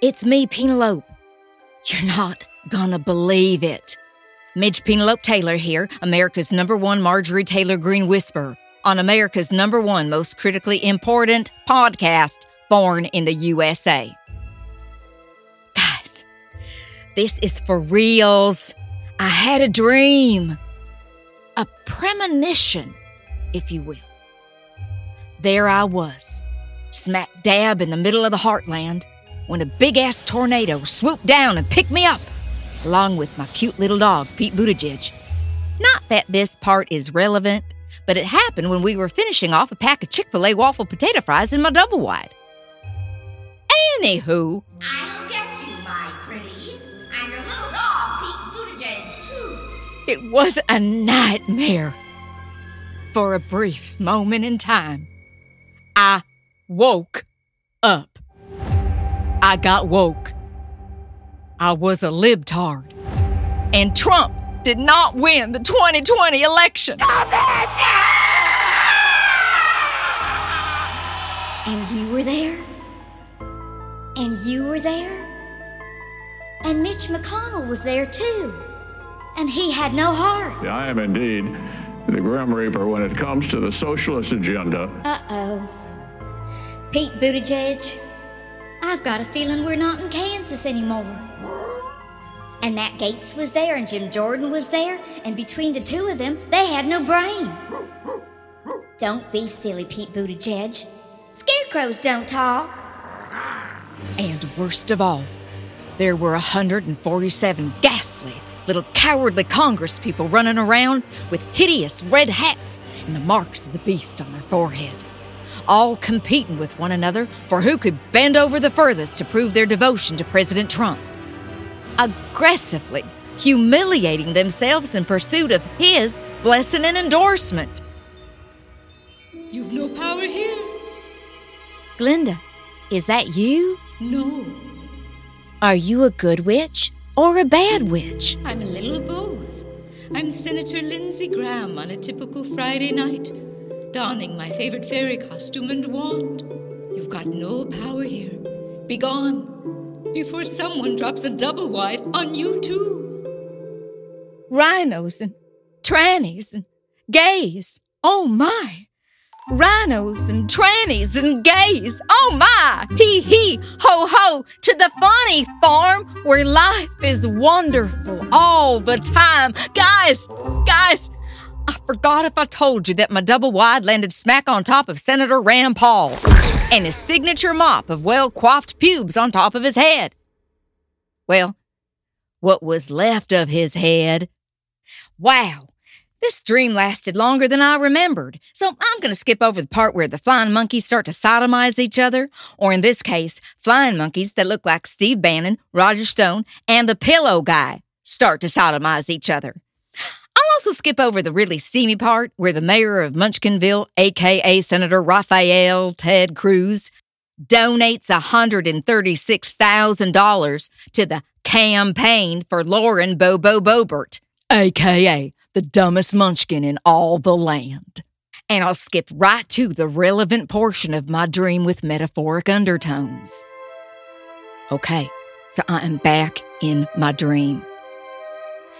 It's me, Penelope. You're not gonna believe it. Midge Penelope Taylor here, America's number one Marjorie Taylor Greene whisperer, on America's number one most critically important podcast, Born in the USA. Guys, this is for reals. I had a dream, a premonition, if you will. There I was, smack dab in the middle of the heartland, when a big ass tornado swooped down and picked me up, along with my cute little dog, Pete Buttigieg. Not that this part is relevant, but it happened when we were finishing off a pack of Chick fil A waffle potato fries in my double wide. Anywho, I'll get you, my pretty. And your little dog, Pete Buttigieg, too. it was a nightmare. For a brief moment in time, I woke up. I got woke. I was a libtard. And Trump did not win the 2020 election. And you were there? And you were there? And Mitch McConnell was there too. And he had no heart. I am indeed the Grim Reaper when it comes to the socialist agenda. Uh oh. Pete Buttigieg, I've got a feeling we're not in Kansas anymore. And Matt Gaetz was there, and Jim Jordan was there, and between the two of them, they had no brain. Don't be silly, Pete Buttigieg. Scarecrows don't talk. And worst of all, there were 147 ghastly little cowardly Congress people running around with hideous red hats and the marks of the beast on their forehead, all competing with one another for who could bend over the furthest to prove their devotion to President Trump. Aggressively humiliating themselves in pursuit of his blessing and endorsement. You've no power here. Glinda, is that you? No, Are you a good witch or a bad witch? I'm a little of both. I'm Senator Lindsey Graham on a typical Friday night, donning my favorite fairy costume and wand. You've got no power here. Be gone before someone drops a double wide on you, too. RINOs and trannies and gays. Oh my! RINOs and trannies and gays. Oh my! Hee hee, ho ho, to the funny farm where life is wonderful all the time. Guys, guys, forgot if I told you that my double wide landed smack on top of Senator Rand Paul and his signature mop of well coiffed pubes on top of his head. Well, what was left of his head. Wow, this dream lasted longer than I remembered, so I'm going to skip over the part where the flying monkeys start to sodomize each other, or in this case, flying monkeys that look like Steve Bannon, Roger Stone, and the pillow guy start to sodomize each other. I'll also skip over the really steamy part where the mayor of Munchkinville, aka Senator Raphael Ted Cruz, donates $136,000 to the campaign for Lauren Bobo Boebert, aka the dumbest munchkin in all the land. And I'll skip right to the relevant portion of my dream with metaphoric undertones. Okay, so I am back in my dream.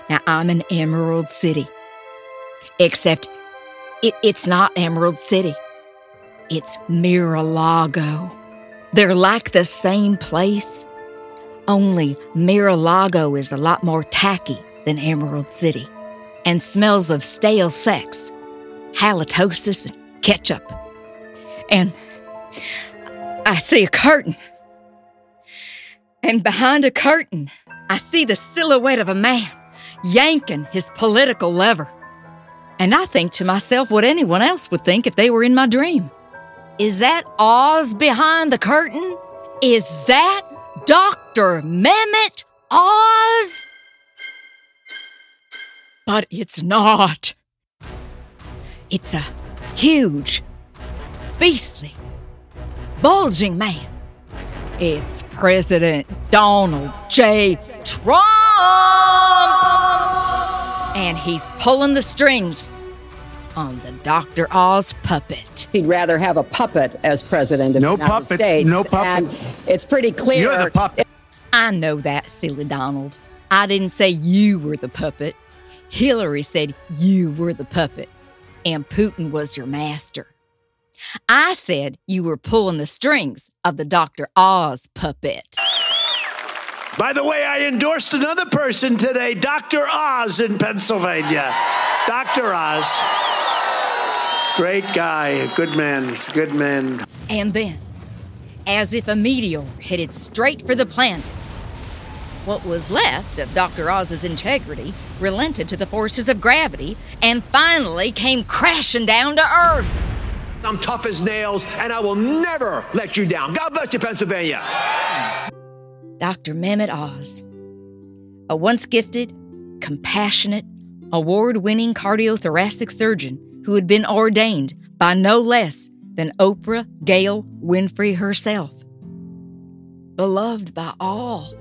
Now I'm in Emerald City. Except it, it's not Emerald City. It's Mar-a-Lago. They're like the same place, only Mar-a-Lago is a lot more tacky than Emerald City and smells of stale sex, halitosis, and ketchup. And I see a curtain. And behind a curtain, I see the silhouette of a man yanking his political lever. And I think to myself what anyone else would think if they were in my dream. Is that Oz behind the curtain? Is that Dr. Mehmet Oz? But it's not. It's a huge, beastly, bulging man. It's President Donald J. Trump! And he's pulling the strings on the Dr. Oz puppet. He'd rather have a puppet as president of No the United puppet, States. no puppet. And it's pretty clear. You're the puppet. I know that, silly Donald. I didn't say you were the puppet. Hillary said you were the puppet, and Putin was your master. I said you were pulling the strings of the Dr. Oz puppet. By the way, I endorsed another person today, Dr. Oz in Pennsylvania. Dr. Oz. Great guy, good man, good man. And then, as if a meteor headed straight for the planet, what was left of Dr. Oz's integrity relented to the forces of gravity and finally came crashing down to Earth. I'm tough as nails, and I will never let you down. God bless you, Pennsylvania. Dr. Mehmet Oz, a once gifted, compassionate, award winning cardiothoracic surgeon who had been ordained by no less than Oprah Gail Winfrey herself. Beloved by all.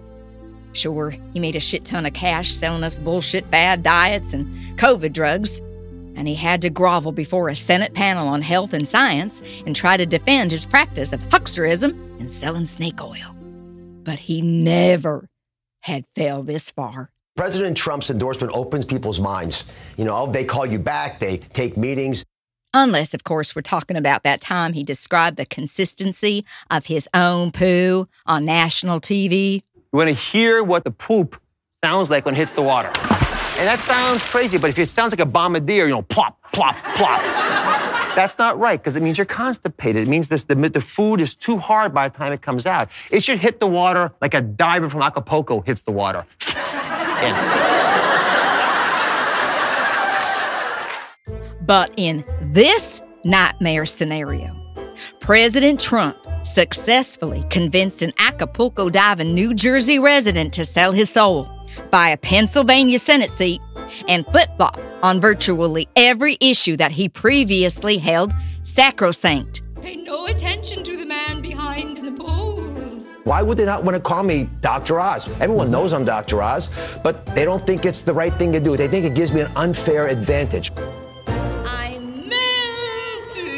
Sure, he made a shit ton of cash selling us bullshit fad diets and COVID drugs, and he had to grovel before a Senate panel on health and science and try to defend his practice of hucksterism and selling snake oil. But he never had fell this far. President Trump's endorsement opens people's minds. You know, they call you back, they take meetings. Unless, of course, we're talking about that time he described the consistency of his own poo on national TV. You want to hear what the poop sounds like when it hits the water. And that sounds crazy, but if it sounds like a bombardier, you know, plop, plop, plop. That's not right because it means you're constipated. It means this, the, the food is too hard by the time it comes out. It should hit the water like a diver from Acapulco hits the water. But in this nightmare scenario, President Trump successfully convinced an Acapulco diving New Jersey resident to sell his soul, buy a Pennsylvania Senate seat, and flip flop on virtually every issue that he previously held sacrosanct. Pay no attention to the man behind in the polls. Why would they not want to call me Dr. Oz? Everyone knows I'm Dr. Oz, but they don't think it's the right thing to do. They think it gives me an unfair advantage. I'm melting.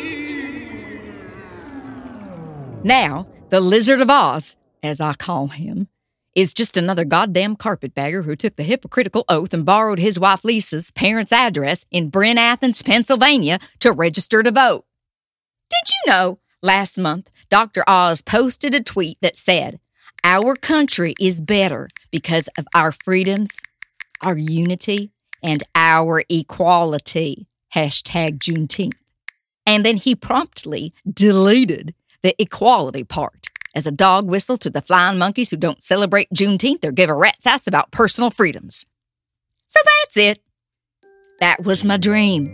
Now, the Lizard of Oz, as I call him, is just another goddamn carpetbagger who took the hypocritical oath and borrowed his wife Lisa's parents' address in Bryn Athyn, Pennsylvania to register to vote. Did you know last month Dr. Oz posted a tweet that said, Our country is better because of our freedoms, our unity, and our equality. Hashtag Juneteenth. And then he promptly deleted the equality part as a dog whistle to the flying monkeys who don't celebrate Juneteenth or give a rat's ass about personal freedoms. So that's it. That was my dream.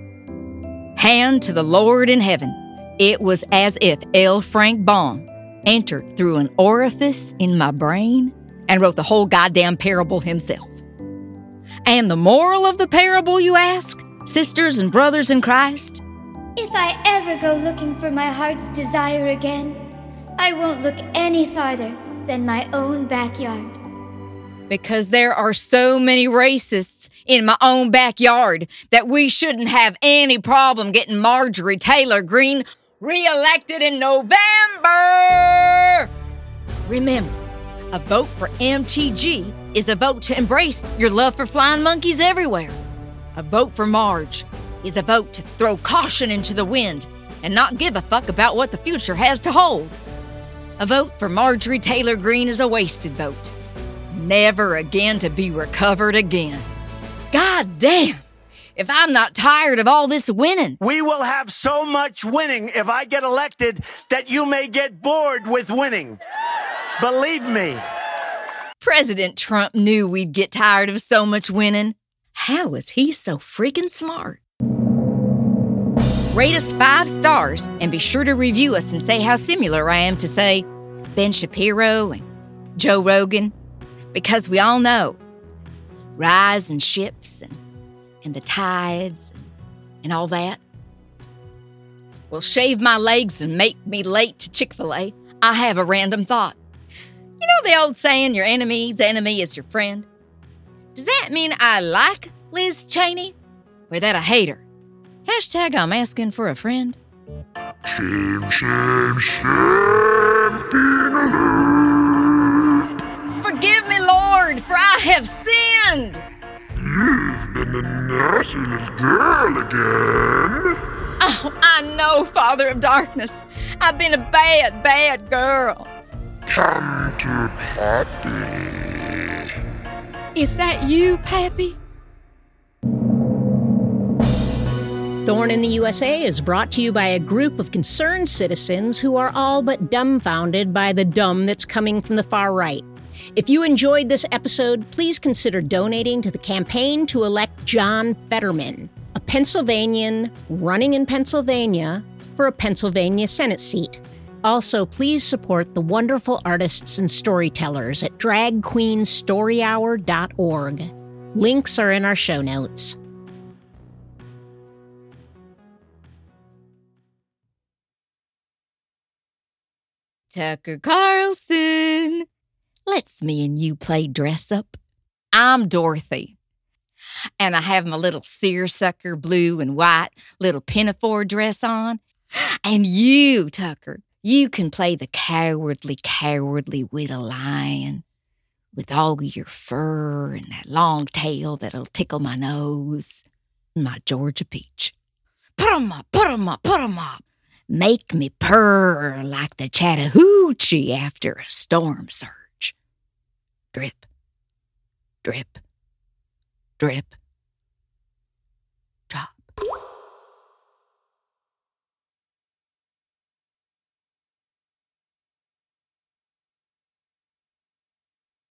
Hand to the Lord in heaven. It was as if L. Frank Baum entered through an orifice in my brain and wrote the whole goddamn parable himself. And the moral of the parable, you ask, sisters and brothers in Christ? If I ever go looking for my heart's desire again, I won't look any farther than my own backyard. Because there are so many racists in my own backyard that we shouldn't have any problem getting Marjorie Taylor Greene reelected in November. Remember, a vote for MTG is a vote to embrace your love for flying monkeys everywhere. A vote for Marge is a vote to throw caution into the wind and not give a fuck about what the future has to hold. A vote for Marjorie Taylor Greene is a wasted vote. Never again to be recovered again. God damn! If I'm not tired of all this winning. We will have so much winning if I get elected that you may get bored with winning. Believe me. President Trump knew we'd get tired of so much winning. How is he so freaking smart? Rate us five stars and be sure to review us and say how similar I am to, say, Ben Shapiro and Joe Rogan, because we all know rise and ships and, and the tides and, and all that will shave my legs and make me late to Chick fil A. I have a random thought. You know the old saying, your enemy's enemy is your friend? Does that mean I like Liz Cheney? Or that I hate her? Hashtag I'm asking for a friend. Shame, shame, shame, being alone. Forgive me, Lord, for I have sinned. You've been the naughty little girl again. Oh, I know, Father of Darkness. I've been a bad, bad girl. Come to Pappy. Is that you, Pappy? Thorn in the USA is brought to you by a group of concerned citizens who are all but dumbfounded by the dumb that's coming from the far right. If you enjoyed this episode, please consider donating to the campaign to elect John Fetterman, a Pennsylvanian running in Pennsylvania for a Pennsylvania Senate seat. Also, please support the wonderful artists and storytellers at dragqueensstoryhour.org. Links are in our show notes. Tucker Carlson. Let's me and you play dress up. I'm Dorothy. And I have my little seersucker blue and white little pinafore dress on. And you, Tucker, you can play the cowardly, cowardly widow lion with all your fur and that long tail that'll tickle my nose. And my Georgia peach. Put 'em up, put 'em up, put 'em up. Make me purr like the Chattahoochee after a storm surge. Drip, drip, drip.